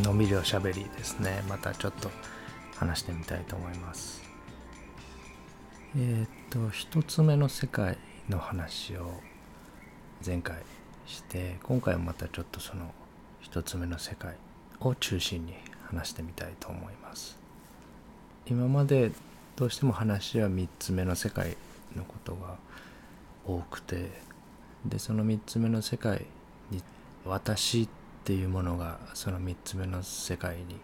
のびりおしゃべりですね。またちょっと話してみたいと思います。えー、っと一つ目の世界の話を前回して今回はまたちょっとその一つ目の世界を中心に話してみたいと思います。今までどうしても話は3つ目の世界のことが多くてでその3つ目の世界に私っていうものがその3つ目の世界に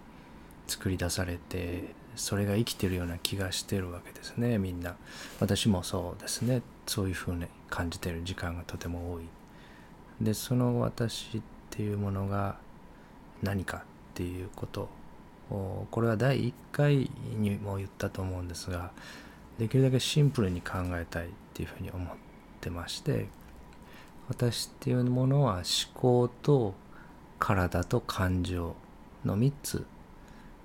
作り出されてそれが生きてるような気がしてるわけですね。みんな。私もそうですね。そういうふうに感じてる時間がとても多い。でその私っていうものが何かっていうことをこれは第1回にも言ったと思うんですができるだけシンプルに考えたいっていうふうに思ってまして私っていうものは思考と体と感情の3つ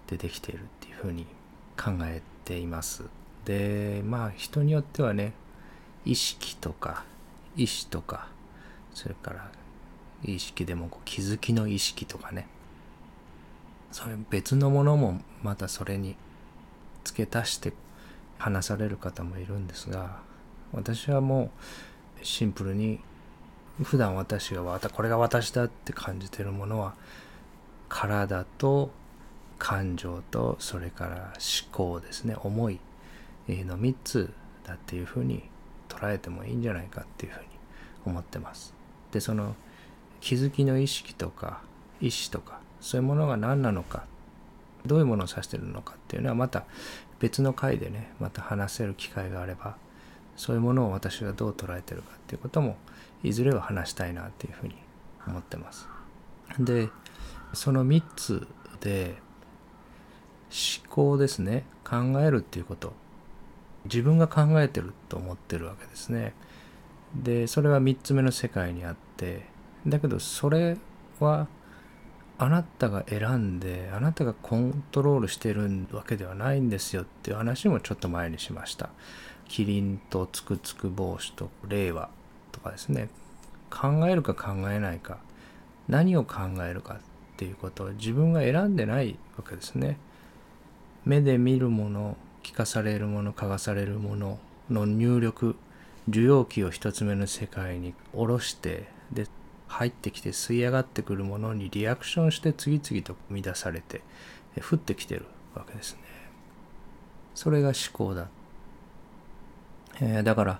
でできているっていうふうに考えています。でまあ人によってはね意識とか意志とかそれから意識でもこう気づきの意識とかねそれ別のものもまたそれに付け足して話される方もいるんですが私はもうシンプルに普段私がこれが私だって感じてるものは体と感情とそれから思考ですね思いの3つだっていうふうに捉えてもいいんじゃないかっていうふうに思ってます。でその気づきの意識とか意志とかそういうものが何なのかどういうものを指してるのかっていうのはまた別の回でねまた話せる機会があればそういうものを私がどう捉えてるかっていうこともいずれは話したいなっていうふうに思ってます。でその3つで思考ですね考えるっていうこと自分が考えてると思ってるわけですね。でそれは3つ目の世界にあってだけどそれはあなたが選んであなたがコントロールしてるわけではないんですよっていう話もちょっと前にしました。キリンとつくつく帽子と令和とかですね考えるか考えないか何を考えるかっていうことを自分が選んでないわけですね。目で見るもの聞かされるもの嗅がされるものの入力受容器を一つ目の世界に下ろしてで入ってきて吸い上がってくるものにリアクションして次々と生み出されて降ってきてるわけですね。それが思考だ。えー、だから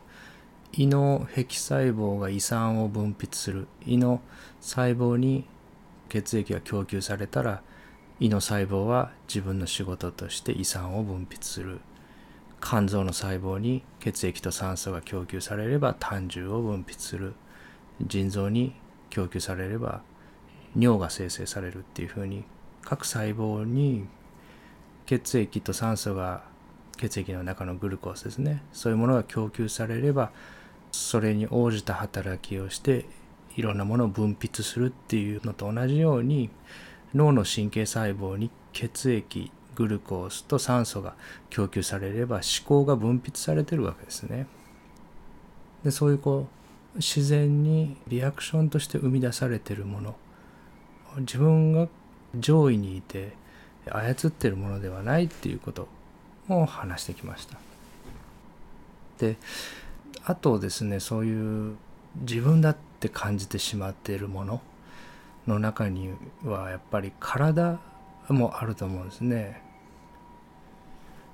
胃の壁細胞が胃酸を分泌する。胃の細胞に血液が供給されたら胃の細胞は自分の仕事として胃酸を分泌する。肝臓の細胞に血液と酸素が供給されれば胆汁を分泌する。腎臓に供給されれば尿が生成される。っていうふうに各細胞に血液と酸素が血液の中のグルコースですね。そういうものが供給されればそれに応じた働きをしていろんなものを分泌するっていうのと同じように脳の神経細胞に血液グルコースと酸素が供給されれば思考が分泌されてるわけですね。でそういうこう自然にリアクションとして生み出されてるもの自分が上位にいて操ってるものではないっていうことを話してきました。であとですねそういう自分だって感じてしまっているものの中にはやっぱり体もあると思うんですね。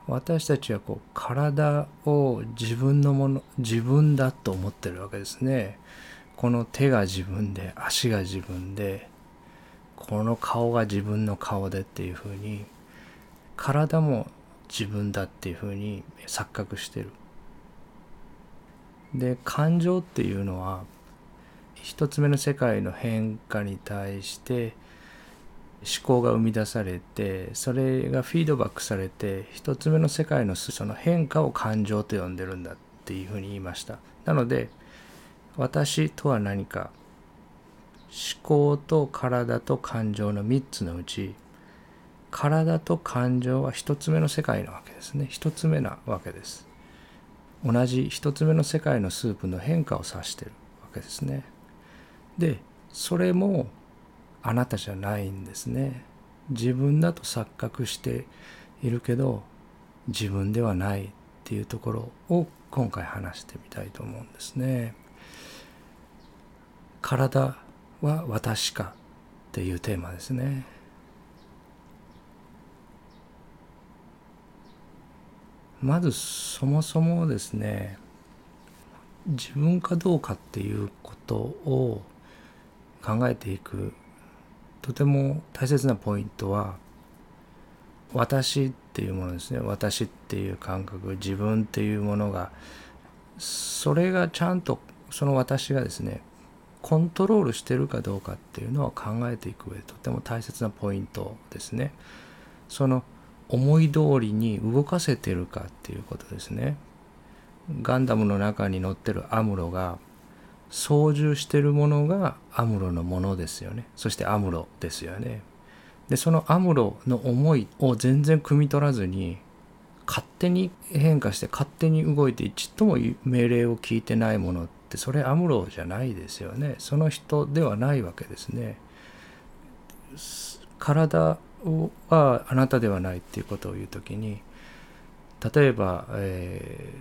私たちはこう体を自分のもの自分だと思ってるわけですね。この手が自分で足が自分でこの顔が自分の顔でっていうふうに体も自分だっていうふうに錯覚してる。で感情っていうのは一つ目の世界の変化に対して思考が生み出されてそれがフィードバックされて一つ目の世界のその変化を感情と呼んでるんだっていうふうに言いました。なので私とは何か思考と体と感情の3つのうち体と感情は一つ目の世界なわけですね。一つ目なわけです。同じ一つ目の世界のスープの変化を指してるわけですねでそれもあなたじゃないんですね自分だと錯覚しているけど自分ではないっていうところを今回話してみたいと思うんですね。体は私かっていうテーマですね。まずそもそもですね自分かどうかっていうことを考えていくとても大切なポイントは私っていうものですね私っていう感覚自分っていうものがそれがちゃんとその私がですねコントロールしてるかどうかっていうのを考えていく上でとても大切なポイントですね。その思い通りに動かせてるかっていうことですね。ガンダムの中に乗ってるアムロが操縦してるものがアムロのものですよね。そしてアムロですよね。でそのアムロの思いを全然汲み取らずに勝手に変化して勝手に動いてちっとも命令を聞いてないものってそれアムロじゃないですよね。その人ではないわけですね。体はあなたではないっていうことを言う時に例えば、え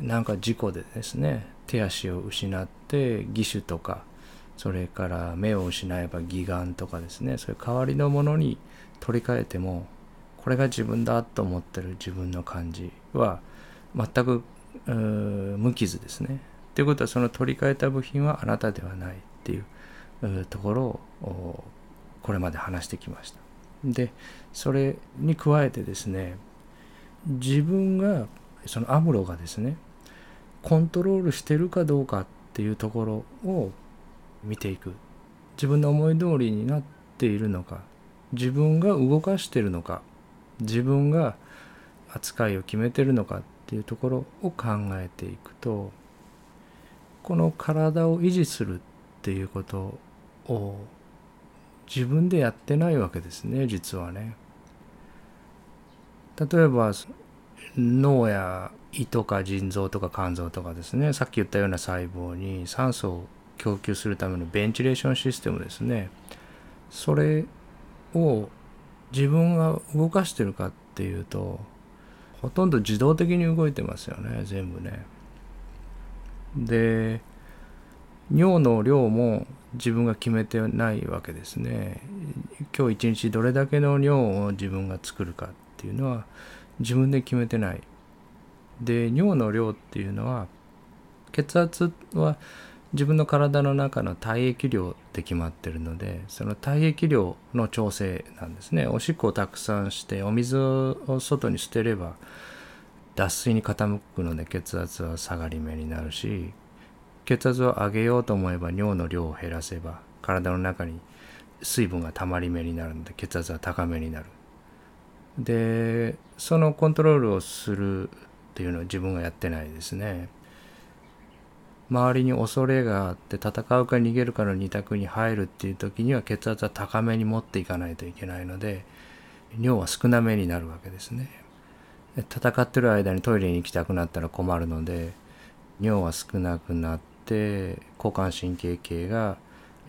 ー、なんか事故でですね手足を失って義手とかそれから目を失えば義眼とかですねそういう代わりのものに取り替えてもこれが自分だと思ってる自分の感じは全く無傷ですね。ということはその取り替えた部品はあなたではないっていうところをこれまで話してきました。でそれに加えてですね自分がそのアムロがですねコントロールしてるかどうかっていうところを見ていく。自分の思い通りになっているのか自分が動かしてるのか自分が扱いを決めてるのかっていうところを考えていくとこの体を維持するっていうことを自分でやってないわけですね実はね。例えば脳や胃とか腎臓とか肝臓とかですねさっき言ったような細胞に酸素を供給するためのベンチレーションシステムですねそれを自分が動かしてるかっていうとほとんど自動的に動いてますよね全部ね。で尿の量も自分が決めてないわけですね。今日一日どれだけの尿を自分が作るかっていうのは自分で決めてない。で尿の量っていうのは血圧は自分の体の中の体液量で決まってるのでその体液量の調整なんですねおしっこをたくさんしてお水を外に捨てれば脱水に傾くので血圧は下がり目になるし血圧を上げようと思えば尿の量を減らせば体の中に水分がたまり目になるので血圧は高めになる。でそのコントロールをするっていうのは自分がやってないですね。周りに恐れがあって戦うか逃げるかの二択に入るっていう時には血圧は高めに持っていかないといけないので尿は少なめになるわけですね。戦ってる間にトイレに行きたくなったら困るので尿は少なくなっって交感神経系が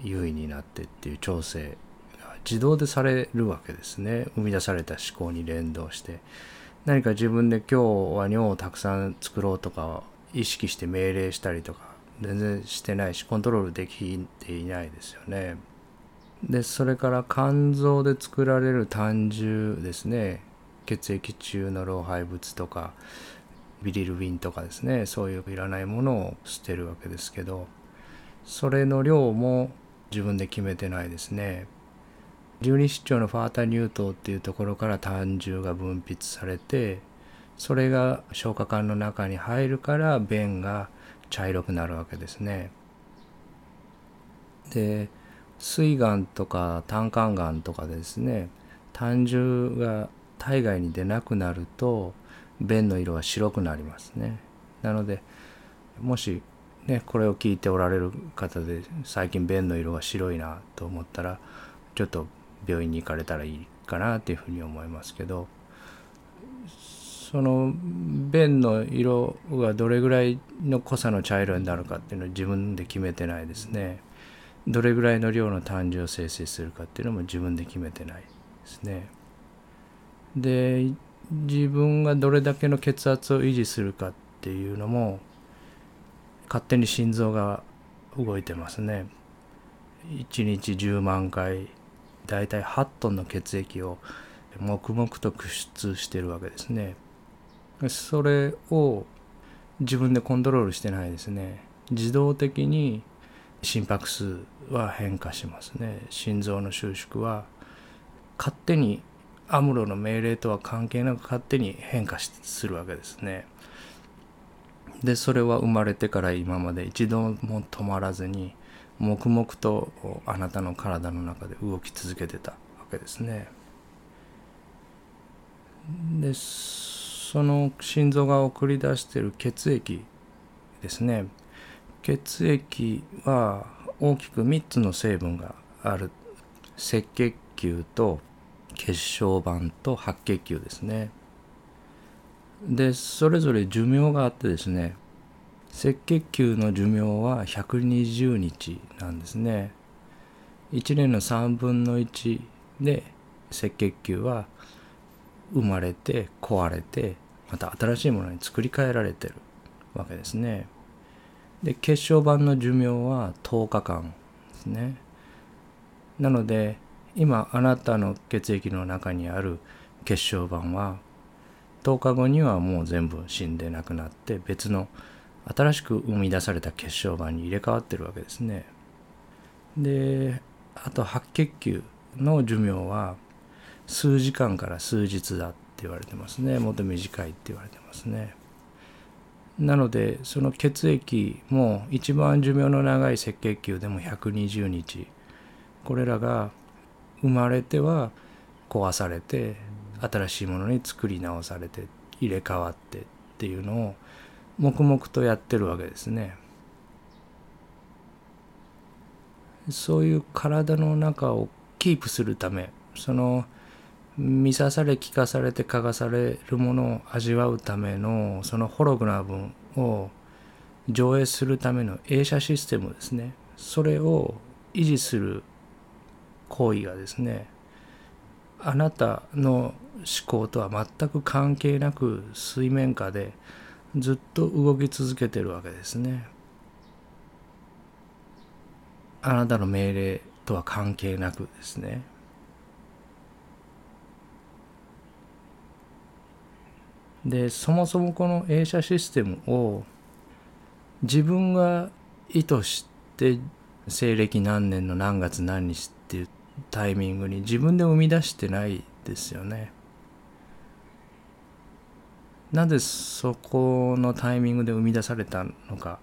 優位になってっていう調整が自動でされるわけですね生み出された思考に連動して何か自分で今日は尿をたくさん作ろうとか意識して命令したりとか全然してないしコントロールできていないですよね。でそれから肝臓で作られる胆汁ですね血液中の老廃物とかビリルビンとかですねそういういらないものを捨てるわけですけどそれの量も自分で決めてないですね。十二指腸のファータ乳頭っていうところから胆汁が分泌されてそれが消化管の中に入るから便が茶色くなるわけですね。で膵がんとか胆管がんとかですね胆汁が体外に出なくなると便の色は白くなりますねなのでもしねこれを聞いておられる方で最近便の色が白いなと思ったらちょっと病院に行かれたらいいかなっていうふうに思いますけどその便の色がどれぐらいの濃さの茶色になるかっていうのは自分で決めてないですねどれぐらいの量の胆汁を生成するかっていうのも自分で決めてないですね。で自分がどれだけの血圧を維持するかっていうのも勝手に心臓が動いてますね。1日10万回だいたい8トンの血液を黙々と駆出してるわけですね。それを自分でコントロールしてないですね。自動的に心拍数は変化しますね。心臓の収縮は勝手にアムロの命令とは関係なく勝手に変化するわけですね。でそれは生まれてから今まで一度も止まらずに黙々とあなたの体の中で動き続けてたわけですね。でその心臓が送り出している血液ですね血液は大きく3つの成分がある赤血球と血小板と白血球ですね。でそれぞれ寿命があってですね赤血球の寿命は120日なんですね。1年の3分の1で赤血球は生まれて壊れてまた新しいものに作り変えられてるわけですね。で血小板の寿命は10日間ですね。なので今あなたの血液の中にある血小板は10日後にはもう全部死んでなくなって別の新しく生み出された血小板に入れ替わってるわけですね。であと白血球の寿命は数時間から数日だって言われてますねもっと短いって言われてますね。なのでその血液も一番寿命の長い赤血球でも120日これらが生まれては壊されて新しいものに作り直されて入れ替わってっていうのを黙々とやってるわけですね。そういう体の中をキープするためその見さされ聞かされて嗅がされるものを味わうためのそのホログラムを上映するための映写システムですねそれを維持する行為がですねあなたの思考とは全く関係なく水面下でずっと動き続けてるわけですね。あなたの命令とは関係なくですね。でそもそもこの映写システムを自分が意図して西暦何年の何月何日っていうタイミングに自分で生み出してないですよね。なぜそこのタイミングで生み出されたのか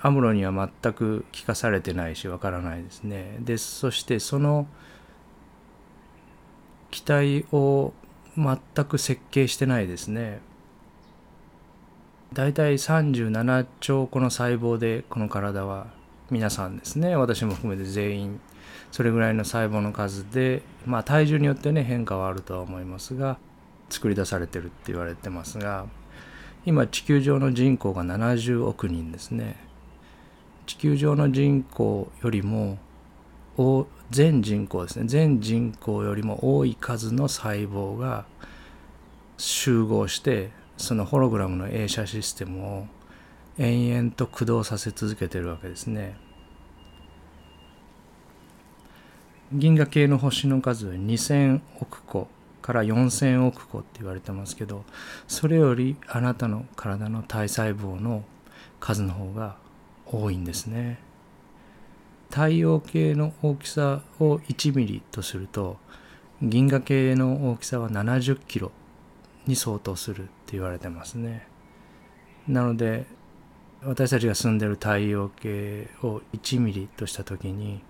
アムロには全く聞かされてないしわからないですね。でそしてその機体を全く設計してないですね。だいたい37兆個の細胞でこの体は皆さんですね私も含めて全員それぐらいの細胞の数でまあ体重によってね変化はあるとは思いますが作り出されてるって言われてますが今地球上の人口が70億人ですね地球上の人口よりも全人口ですね全人口よりも多い数の細胞が集合してそのホログラムの映写システムを延々と駆動させ続けてるわけですね。銀河系の星の数は2000億個から4,000億個って言われてますけどそれよりあなたの体の体細胞の数の方が多いんですね。太陽系の大きさを1ミリとすると銀河系の大きさは70キロに相当するって言われてますね。なので私たちが住んでる太陽系を1ミリとした時に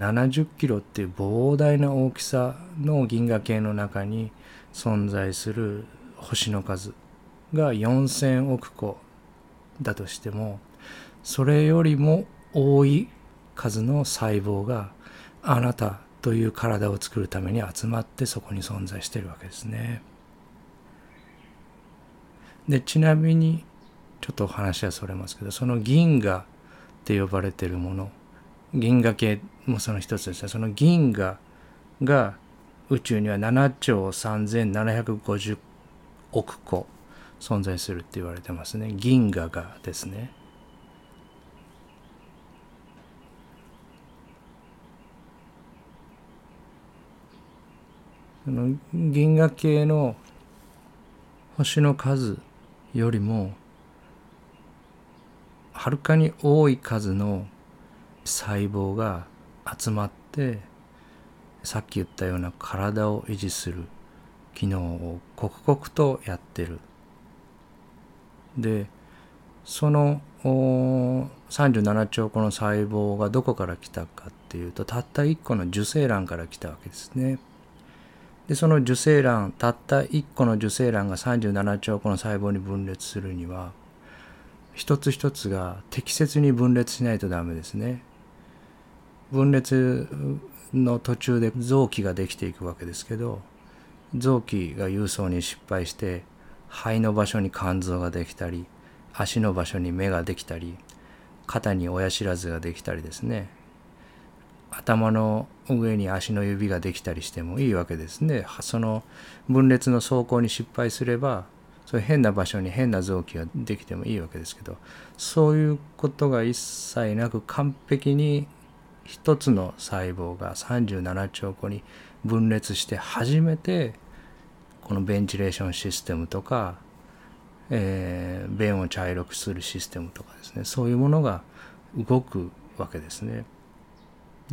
70キロっていう膨大な大きさの銀河系の中に存在する星の数が4,000億個だとしてもそれよりも多い数の細胞があなたという体を作るために集まってそこに存在してるわけですね。でちなみにちょっとお話はそれますけどその銀河って呼ばれてるもの銀河系もその一つですね。その銀河が宇宙には7兆3750億個存在するって言われてますね。銀河がですね。その銀河系の星の数よりもはるかに多い数の細胞が集まってさっき言ったような体を維持する機能を刻々とやってる。でその37兆個の細胞がどこから来たかっていうとたった1個の受精卵から来たわけですね。でその受精卵たった1個の受精卵が37兆個の細胞に分裂するには一つ一つが適切に分裂しないとダメですね。分裂の途中で臓器ができていくわけですけど臓器が郵送に失敗して肺の場所に肝臓ができたり足の場所に目ができたり肩に親知らずができたりですね頭の上に足の指ができたりしてもいいわけですね。その分裂の走行に失敗すればそういう変な場所に変な臓器ができてもいいわけですけどそういうことが一切なく完璧に一つの細胞が37兆個に分裂して初めてこのベンチレーションシステムとか、えー、便を茶色くするシステムとかですねそういうものが動くわけですね。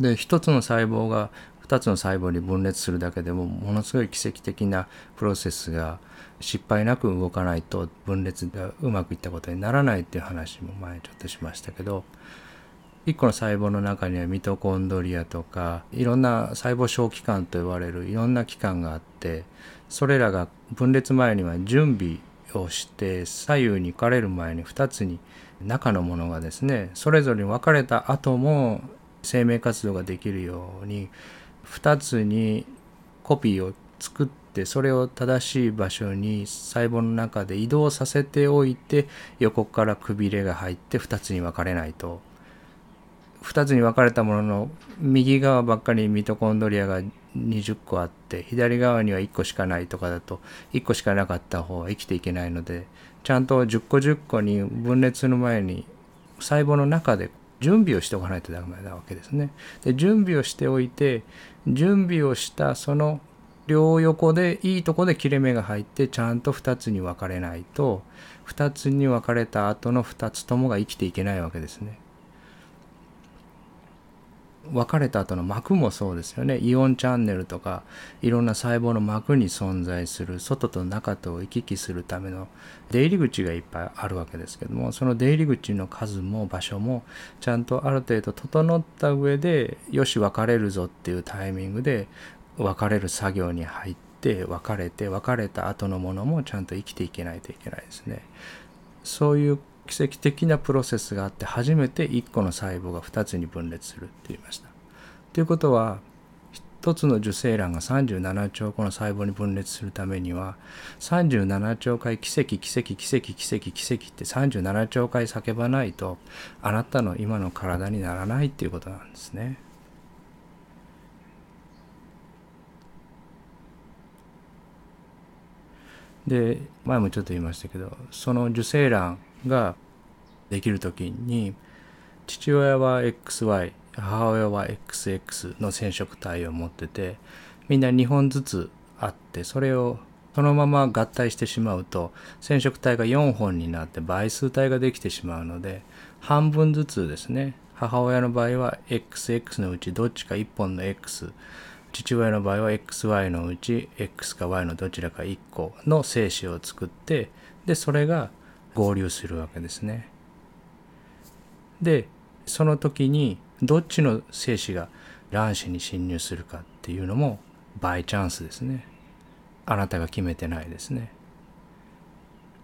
で一つの細胞が2つの細胞に分裂するだけでもものすごい奇跡的なプロセスが失敗なく動かないと分裂がうまくいったことにならないっていう話も前ちょっとしましたけど1個の細胞の中にはミトコンドリアとかいろんな細胞小器官と呼ばれるいろんな器官があってそれらが分裂前には準備をして左右に分かれる前に2つに中のものがですねそれぞれに分かれた後も生命活動ができるように2つにコピーを作ってそれを正しい場所に細胞の中で移動させておいて横からくびれが入って2つに分かれないと。2つに分かれたものの右側ばっかりミトコンドリアが20個あって左側には1個しかないとかだと1個しかなかった方は生きていけないのでちゃんと10個10個に分裂する前に細胞の中で準備をしておかないとダメなわけですね。で準備をしておいて準備をしたその両横でいいとこで切れ目が入ってちゃんと2つに分かれないと2つに分かれた後の2つともが生きていけないわけですね。別れた後の膜もそうですよねイオンチャンネルとかいろんな細胞の膜に存在する外と中とを行き来するための出入り口がいっぱいあるわけですけどもその出入り口の数も場所もちゃんとある程度整った上でよし別れるぞっていうタイミングで別れる作業に入って別れて別れた後のものもちゃんと生きていけないといけないですね。そういう奇跡的なプロセスがあって初めて1個の細胞が2つに分裂するって言いました。ということは1つの受精卵が37兆個の細胞に分裂するためには37兆回奇跡奇跡奇跡奇跡奇跡って37兆回叫ばないとあなたの今の体にならないっていうことなんですね。で前もちょっと言いましたけどその受精卵ができる時に父親は XY 母親は XX の染色体を持っててみんな2本ずつあってそれをそのまま合体してしまうと染色体が4本になって倍数体ができてしまうので半分ずつですね母親の場合は XX のうちどっちか1本の X 父親の場合は XY のうち X か Y のどちらか1個の精子を作ってでそれが合流するわけですね。でその時にどっちの精子が卵子に侵入するかっていうのもバイチャンスですね。あなたが決めてないですね。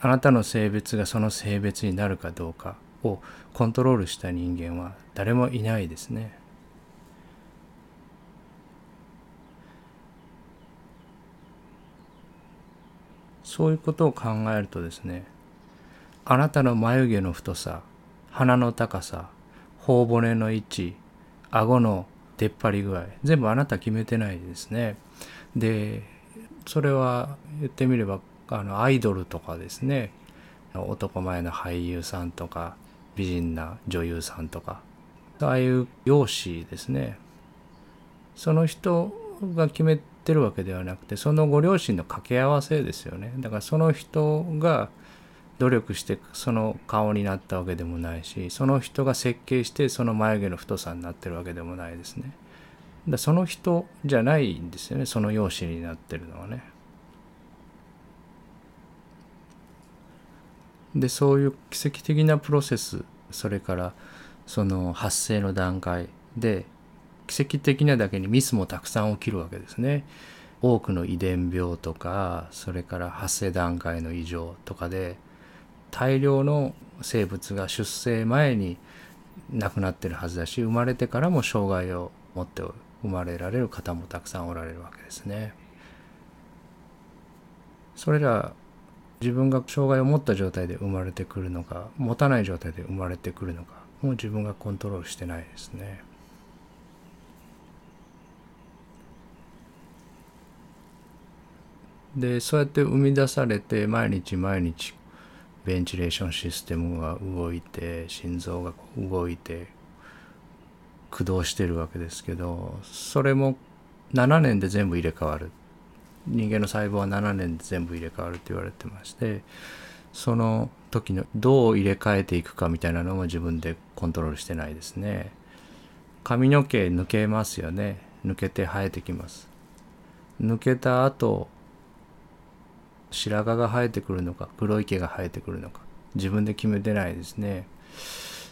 あなたの性別がその性別になるかどうかをコントロールした人間は誰もいないですね。そういうことを考えるとですねあなたの眉毛の太さ鼻の高さ頬骨の位置顎の出っ張り具合全部あなた決めてないですね。でそれは言ってみればあのアイドルとかですね。男前の俳優さんとか美人な女優さんとかああいう容姿ですね。その人が決めてるわけではなくてそのご両親の掛け合わせですよね。だからその人が努力してその顔になったわけでもないしその人が設計してその眉毛の太さになってるわけでもないですね。だその人じゃないんですよね。その容姿になってるのはね。でそういう奇跡的なプロセスそれからその発生の段階で奇跡的なだけにミスもたくさん起きるわけですね。多くの遺伝病とかそれから発生段階の異常とかで大量の生物が出生前に亡くなってるはずだし生まれてからも障害を持って生まれられる方もたくさんおられるわけですね。それら自分が障害を持った状態で生まれてくるのか持たない状態で生まれてくるのかもう自分がコントロールしてないですね。でそうやって生み出されて毎日毎日ベンチレーションシステムが動いて心臓が動いて駆動してるわけですけどそれも7年で全部入れ替わる。人間の細胞は7年で全部入れ替わるって言われてましてその時のどう入れ替えていくかみたいなのも自分でコントロールしてないですね。髪の毛抜けますよね。抜けて生えてきます。抜けた後白髪が生えてくるのか黒い毛が生えてくるのか。自分で決めてないですね。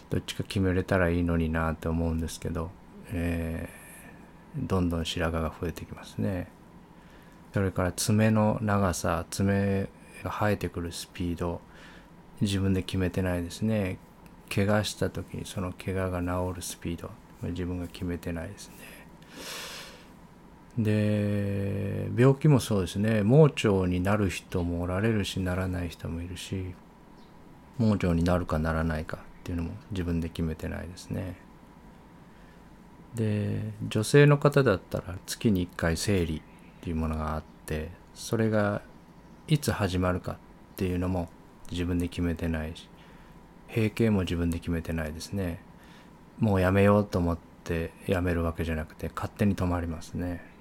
どっちか決めれたらいいのになって思うんですけど、えー、どんどん白髪が増えてきますね。それから爪の長さ爪が生えてくるスピード自分で決めてないですね。怪我した時にその怪我が治るスピード自分が決めてないですね。で病気もそうですね。盲腸になる人もおられるしならない人もいるし盲腸になるかならないかっていうのも自分で決めてないですね。で女性の方だったら月に1回生理っていうものがあってそれがいつ始まるかっていうのも自分で決めてないし閉経も自分で決めてないですね。もうやめようと思ってやめるわけじゃなくて勝手に止まりますね。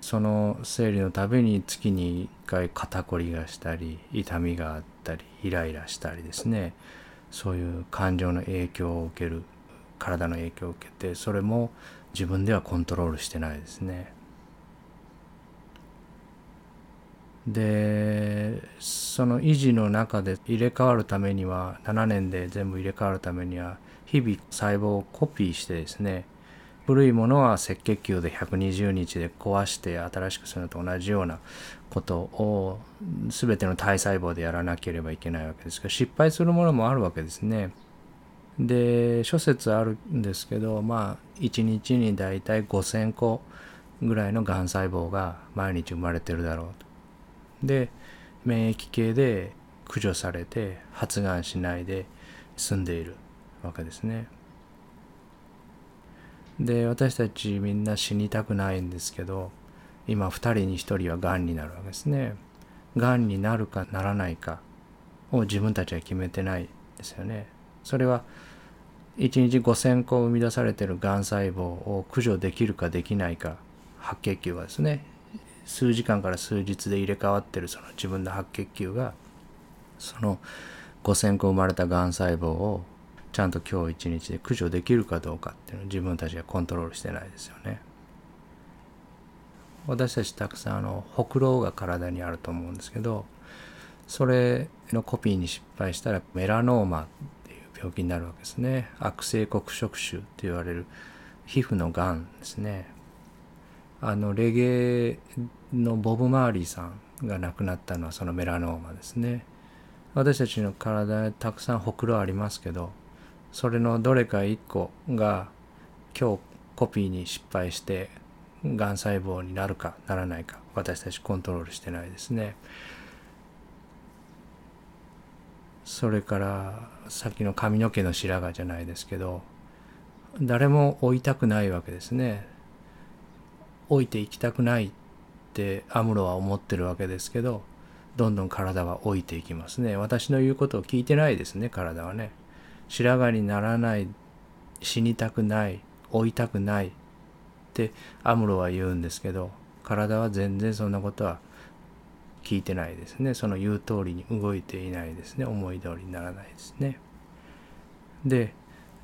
その生理のたびに月に1回肩こりがしたり痛みがあったりイライラしたりですねそういう感情の影響を受ける体の影響を受けてそれも自分ではコントロールしてないですね。でその維持の中で入れ替わるためには7年で全部入れ替わるためには日々細胞をコピーしてですね古いものは赤血球で120日で壊して新しくするのと同じようなことを全ての体細胞でやらなければいけないわけですけど失敗するものもあるわけですね。で諸説あるんですけどまあ1日にだいたい5,000個ぐらいのがん細胞が毎日生まれてるだろうと。で免疫系で駆除されて発がんしないで済んでいるわけですね。で私たちみんな死にたくないんですけど今2人に1人はがんになるわけですね。がんになるかならないかを自分たちは決めてないですよね。それは1日5,000個生み出されてるがん細胞を駆除できるかできないか白血球はですね数時間から数日で入れ替わってるその自分の白血球がその5,000個生まれたがん細胞をちゃんと今日一日で駆除できるかどうかっていうのを自分たちがコントロールしてないですよね。私たちたくさんあのほくろが体にあると思うんですけどそれのコピーに失敗したらメラノーマっていう病気になるわけですね。悪性黒色腫って言われる皮膚のがんですね。あのレゲエのボブ・マーリーさんが亡くなったのはそのメラノーマですね。私たちの体たくさんほくろありますけどそれのどれか1個が今日コピーに失敗してがん細胞になるかならないか私たちコントロールしてないですね。それからさっきの髪の毛の白髪じゃないですけど誰も追いたくないわけですね。置いていきたくないってアムロは思ってるわけですけどどんどん体は老いていきますね。私の言うことを聞いてないですね体はね。白髪にならない死にたくない老いたくないってアムロは言うんですけど体は全然そんなことは聞いてないですね。その言う通りに動いていないですね。思い通りにならないですね。で、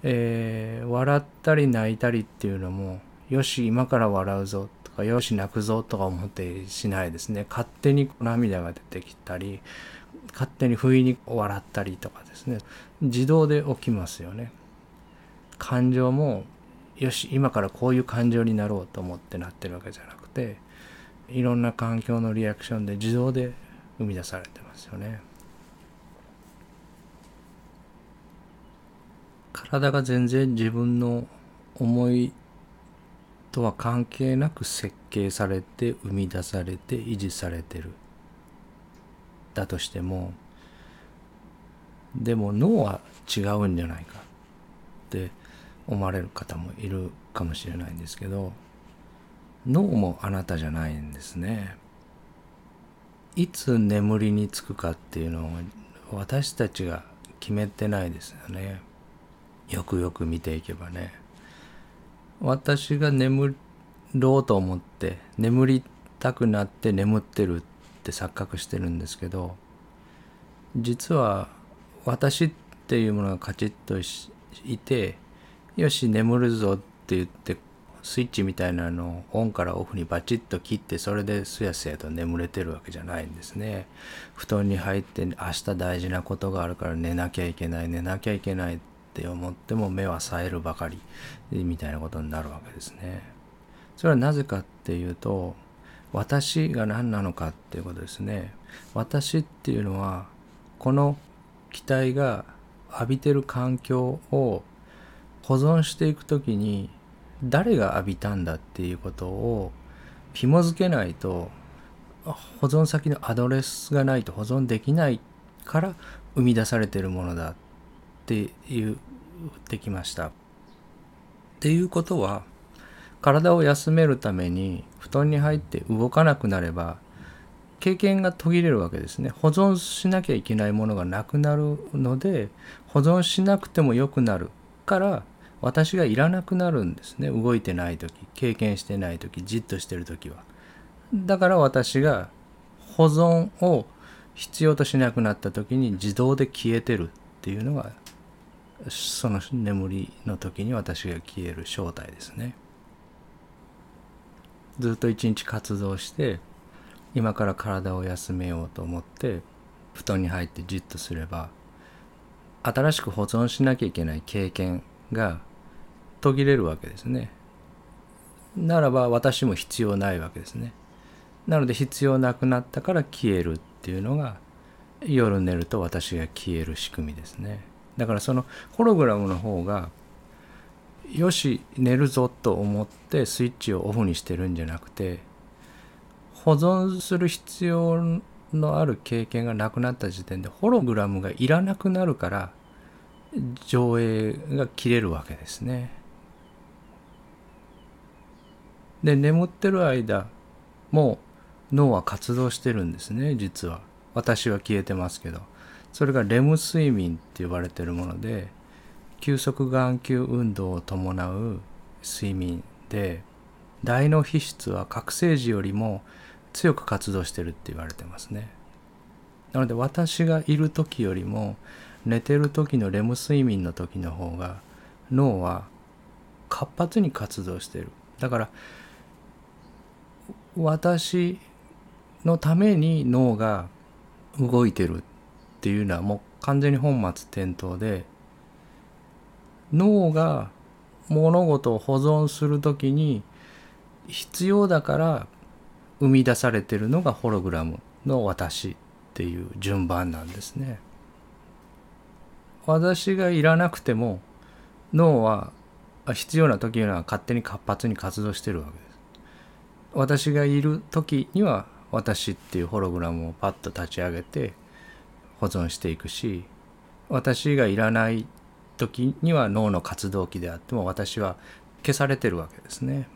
えー、笑ったり泣いたりっていうのもよし今から笑うぞとかよし泣くぞとか思ってしないですね。勝手に涙が出てきたり勝手に不意に笑ったりとかですね。自動で起きますよね感情もよし今からこういう感情になろうと思ってなってるわけじゃなくていろんな環境のリアクションで自動で生み出されてますよね。体が全然自分の思いとは関係なく設計されて生み出されて維持されてるだとしてもでも脳は違うんじゃないか。って思われる方もいるかもしれないんですけど脳もあなたじゃないんですね。いつ眠りにつくかっていうのを私たちが決めてないですよね。よくよく見ていけばね。私が眠ろうと思って眠りたくなって眠ってるって錯覚してるんですけど実は私っていうものがカチッといてよし眠るぞって言ってスイッチみたいなのをオンからオフにバチッと切ってそれですやすやと眠れてるわけじゃないんですね。布団に入って明日大事なことがあるから寝なきゃいけない寝なきゃいけないって思っても目は冴えるばかりみたいなことになるわけですね。それはなぜかっていうと私が何なのかっていうことですね。私っていうのはこの機体が浴びてる環境を保存していくときに誰が浴びたんだっていうことを紐付けないと保存先のアドレスがないと保存できないから生み出されてるものだって言ってきました。っていうことは体を休めるために布団に入って動かなくなれば経験が途切れるわけですね。保存しなきゃいけないものがなくなるので保存しなくてもよくなるから私がいらなくなるんですね。動いてない時経験してない時じっとしてる時は。だから私が保存を必要としなくなった時に自動で消えてるっていうのがその眠りの時に私が消える正体ですね。ずっと一日活動して今から体を休めようと思って布団に入ってじっとすれば新しく保存しなきゃいけない経験が途切れるわけですね。ならば私も必要ないわけですね。なので必要なくなったから消えるっていうのが夜寝ると私が消える仕組みですね。だからそのホログラムの方がよし寝るぞと思ってスイッチをオフにしてるんじゃなくて保存する必要のある経験がなくなった時点でホログラムがいらなくなるから上映が切れるわけですね。で眠ってる間も脳は活動してるんですね実は私は消えてますけどそれがレム睡眠って呼ばれてるもので急速眼球運動を伴う睡眠で大脳皮質は覚醒時よりも強く活動してるって言われてますね。なので私がいる時よりも寝てる時のレム睡眠の時の方が脳は活発に活動してる。だから私のために脳が動いてるっていうのはもう完全に本末転倒で脳が物事を保存する時に必要だから生み出されてるのがホログラムの私っていう順番なんですね。私がいらなくても脳は必要な時には勝手に活発に活動してるわけです。私がいる時には私っていうホログラムをパッと立ち上げて保存していくし私がいらない時には脳の活動期であっても私は消されてるわけですね。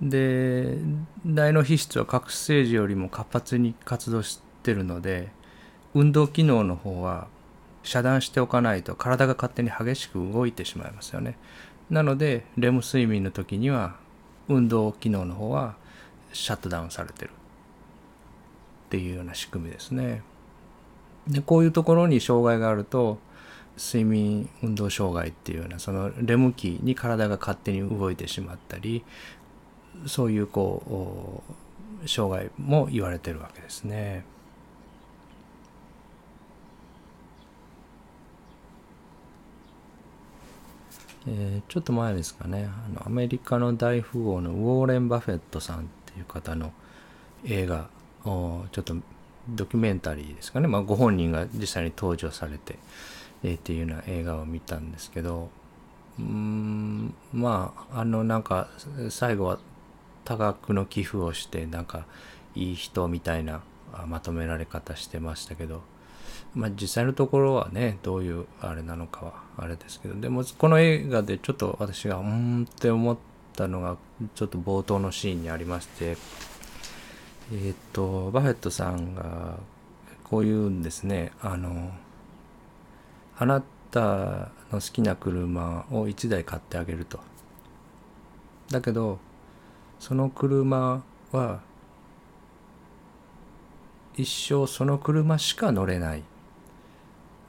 で大脳皮質は覚醒時よりも活発に活動してるので運動機能の方は遮断しておかないと体が勝手に激しく動いてしまいますよね。なのでレム睡眠の時には運動機能の方はシャットダウンされてるっていうような仕組みですね。でこういうところに障害があると睡眠運動障害っていうようなそのレム期に体が勝手に動いてしまったりそういうこう障害も言われてるわけですね。えー、ちょっと前ですかね。あのアメリカの大富豪のウォーレン・バフェットさんっていう方の映画をちょっとドキュメンタリーですかね、まあ、ご本人が実際に登場されて、えー、っていうような映画を見たんですけど。うんまああのなんか最後は多額の寄付をしてなんかいい人みたいなまとめられ方してましたけどまあ、実際のところはねどういうあれなのかはあれですけどでもこの映画でちょっと私がうんって思ったのがちょっと冒頭のシーンにありましてえっ、ー、とバフェットさんがこういうんですねあのあなたの好きな車を1台買ってあげると。だけどその車は一生その車しか乗れない。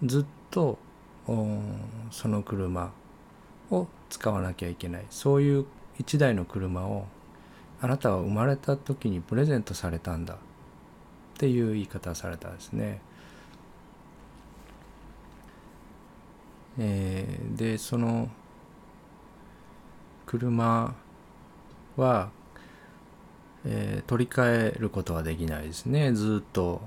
ずっとその車を使わなきゃいけない。そういう一台の車をあなたは生まれた時にプレゼントされたんだ。っていう言い方されたんですね。えー、でその車は、えー、取り替えることはできないですね。ずっと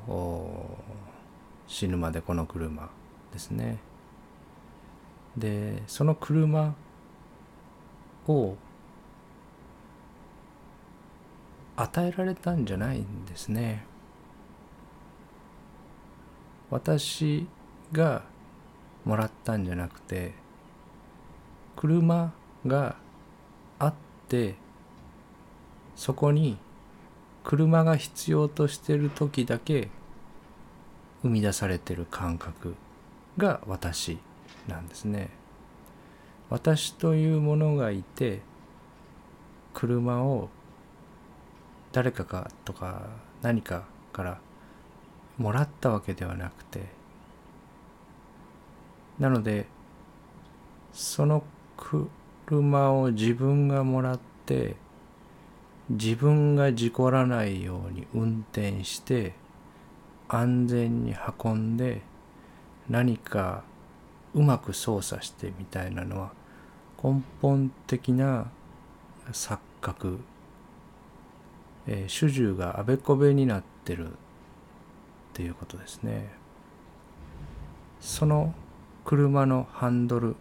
死ぬまでこの車ですね。でその車を与えられたんじゃないんですね。私がもらったんじゃなくて車があってそこに車が必要としてる時だけ生み出されてる感覚が私なんですね。私というものがいて車を誰かかとか何かからもらったわけではなくてなのでその車を自分がもらって自分が事故らないように運転して安全に運んで何かうまく操作してみたいなのは根本的な錯覚、えー、主従があべこべになってるっていうことですね。その車のハンドル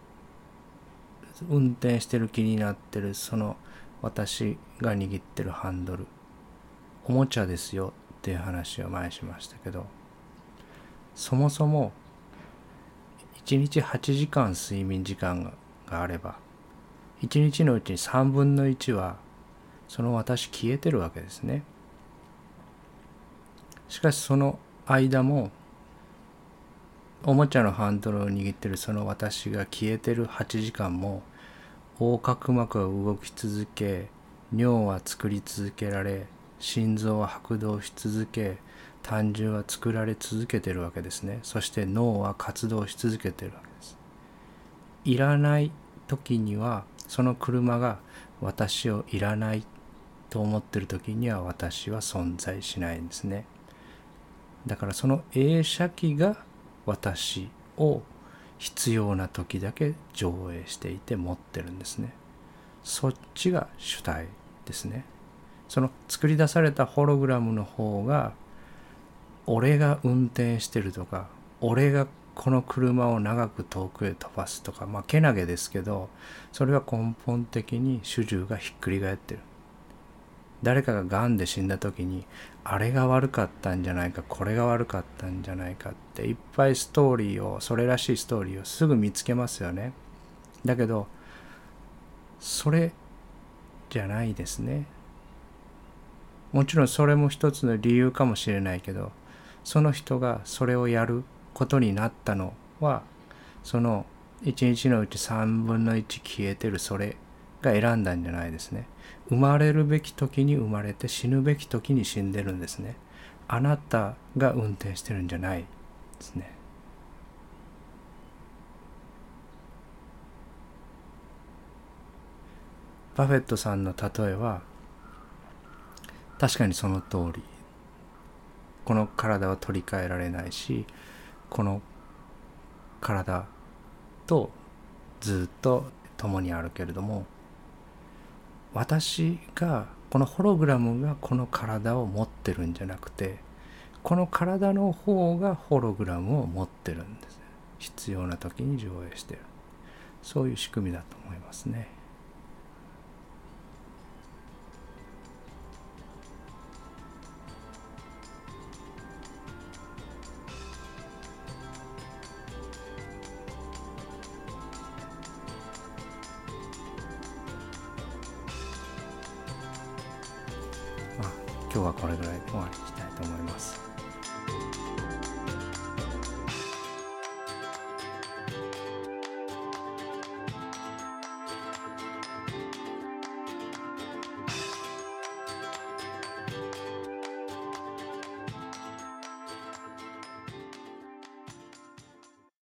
運転してる気になってるその私が握ってるハンドル。おもちゃですよっていう話を前しましたけどそもそも1日8時間睡眠時間があれば1日のうちに3分の1はその私消えてるわけですね。しかしその間もおもちゃのハンドルを握ってるその私が消えてる8時間も横隔膜は動き続け尿は作り続けられ心臓は拍動し続け単純は作られ続けてるわけですね。そして脳は活動し続けてるわけです。いらない時にはその車が私をいらないと思ってる時には私は存在しないんですね。だからその映写機が私を必要な時だけ上映していて持ってるんですね。そっちが主体ですね。その作り出されたホログラムの方が俺が運転してるとか俺がこの車を長く遠くへ飛ばすとかまあけなげですけどそれは根本的に主従がひっくり返ってる。誰かががんで死んだ時にあれが悪かったんじゃないかこれが悪かったんじゃないかっていっぱいストーリーをそれらしいストーリーをすぐ見つけますよね。だけどそれじゃないですね。もちろんそれも一つの理由かもしれないけどその人がそれをやることになったのはその一日のうち3分の1消えてるそれが選んだんじゃないですね。生まれるべき時に生まれて死ぬべき時に死んでるんですね。あなたが運転してるんじゃないですね。バフェットさんの例えは確かにその通り。この体は取り替えられないしこの体とずっと共にあるけれども私がこのホログラムがこの体を持ってるんじゃなくてこの体の方がホログラムを持ってるんです必要な時に上映してるそういう仕組みだと思いますね。